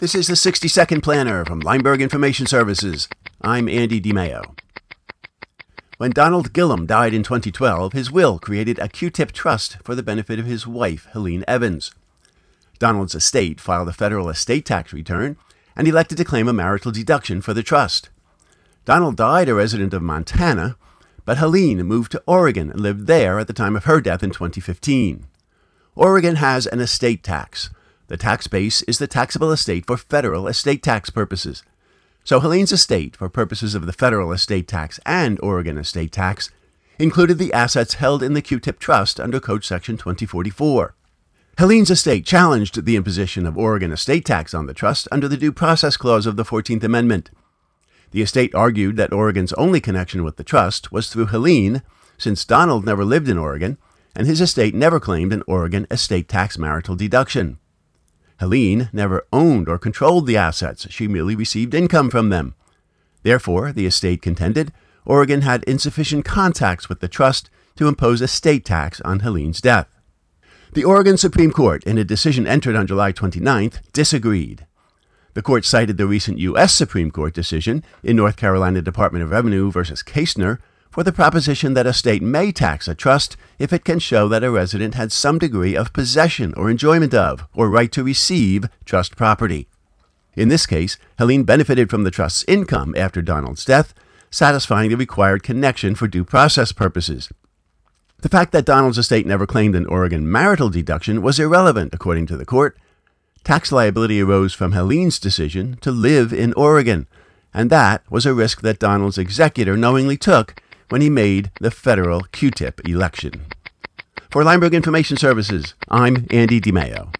This is the 60 Second Planner from Leimberg Information Services. I'm Andy DeMaio. When Donald Gillum died in 2012, his will created a QTIP trust for the benefit of his wife, Helene Evans. Donald's estate filed a federal estate tax return and elected to claim a marital deduction for the trust. Donald died a resident of Montana, but Helene moved to Oregon and lived there at the time of her death in 2015. Oregon has an estate tax. The tax base is the taxable estate for federal estate tax purposes. So Helene's estate, for purposes of the federal estate tax and Oregon estate tax, included the assets held in the QTIP trust under Code Section 2044. Helene's estate challenged the imposition of Oregon estate tax on the trust under the Due Process Clause of the 14th Amendment. The estate argued that Oregon's only connection with the trust was through Helene, since Donald never lived in Oregon, and his estate never claimed an Oregon estate tax marital deduction. Helene never owned or controlled the assets, she merely received income from them. Therefore, the estate contended, Oregon had insufficient contacts with the trust to impose a state tax on Helene's death. The Oregon Supreme Court, in a decision entered on July 29th, disagreed. The court cited the recent U.S. Supreme Court decision in North Carolina Department of Revenue v. Kaestner for the proposition that a state may tax a trust if it can show that a resident had some degree of possession or enjoyment of, or right to receive, trust property. In this case, Helene benefited from the trust's income after Donald's death, satisfying the required connection for due process purposes. The fact that Donald's estate never claimed an Oregon marital deduction was irrelevant, according to the court, Tax liability arose from Helene's decision to live in Oregon, and that was a risk that Donald's executor knowingly took when he made the federal QTIP election. For Leimberg Information Services, I'm Andy DeMaio.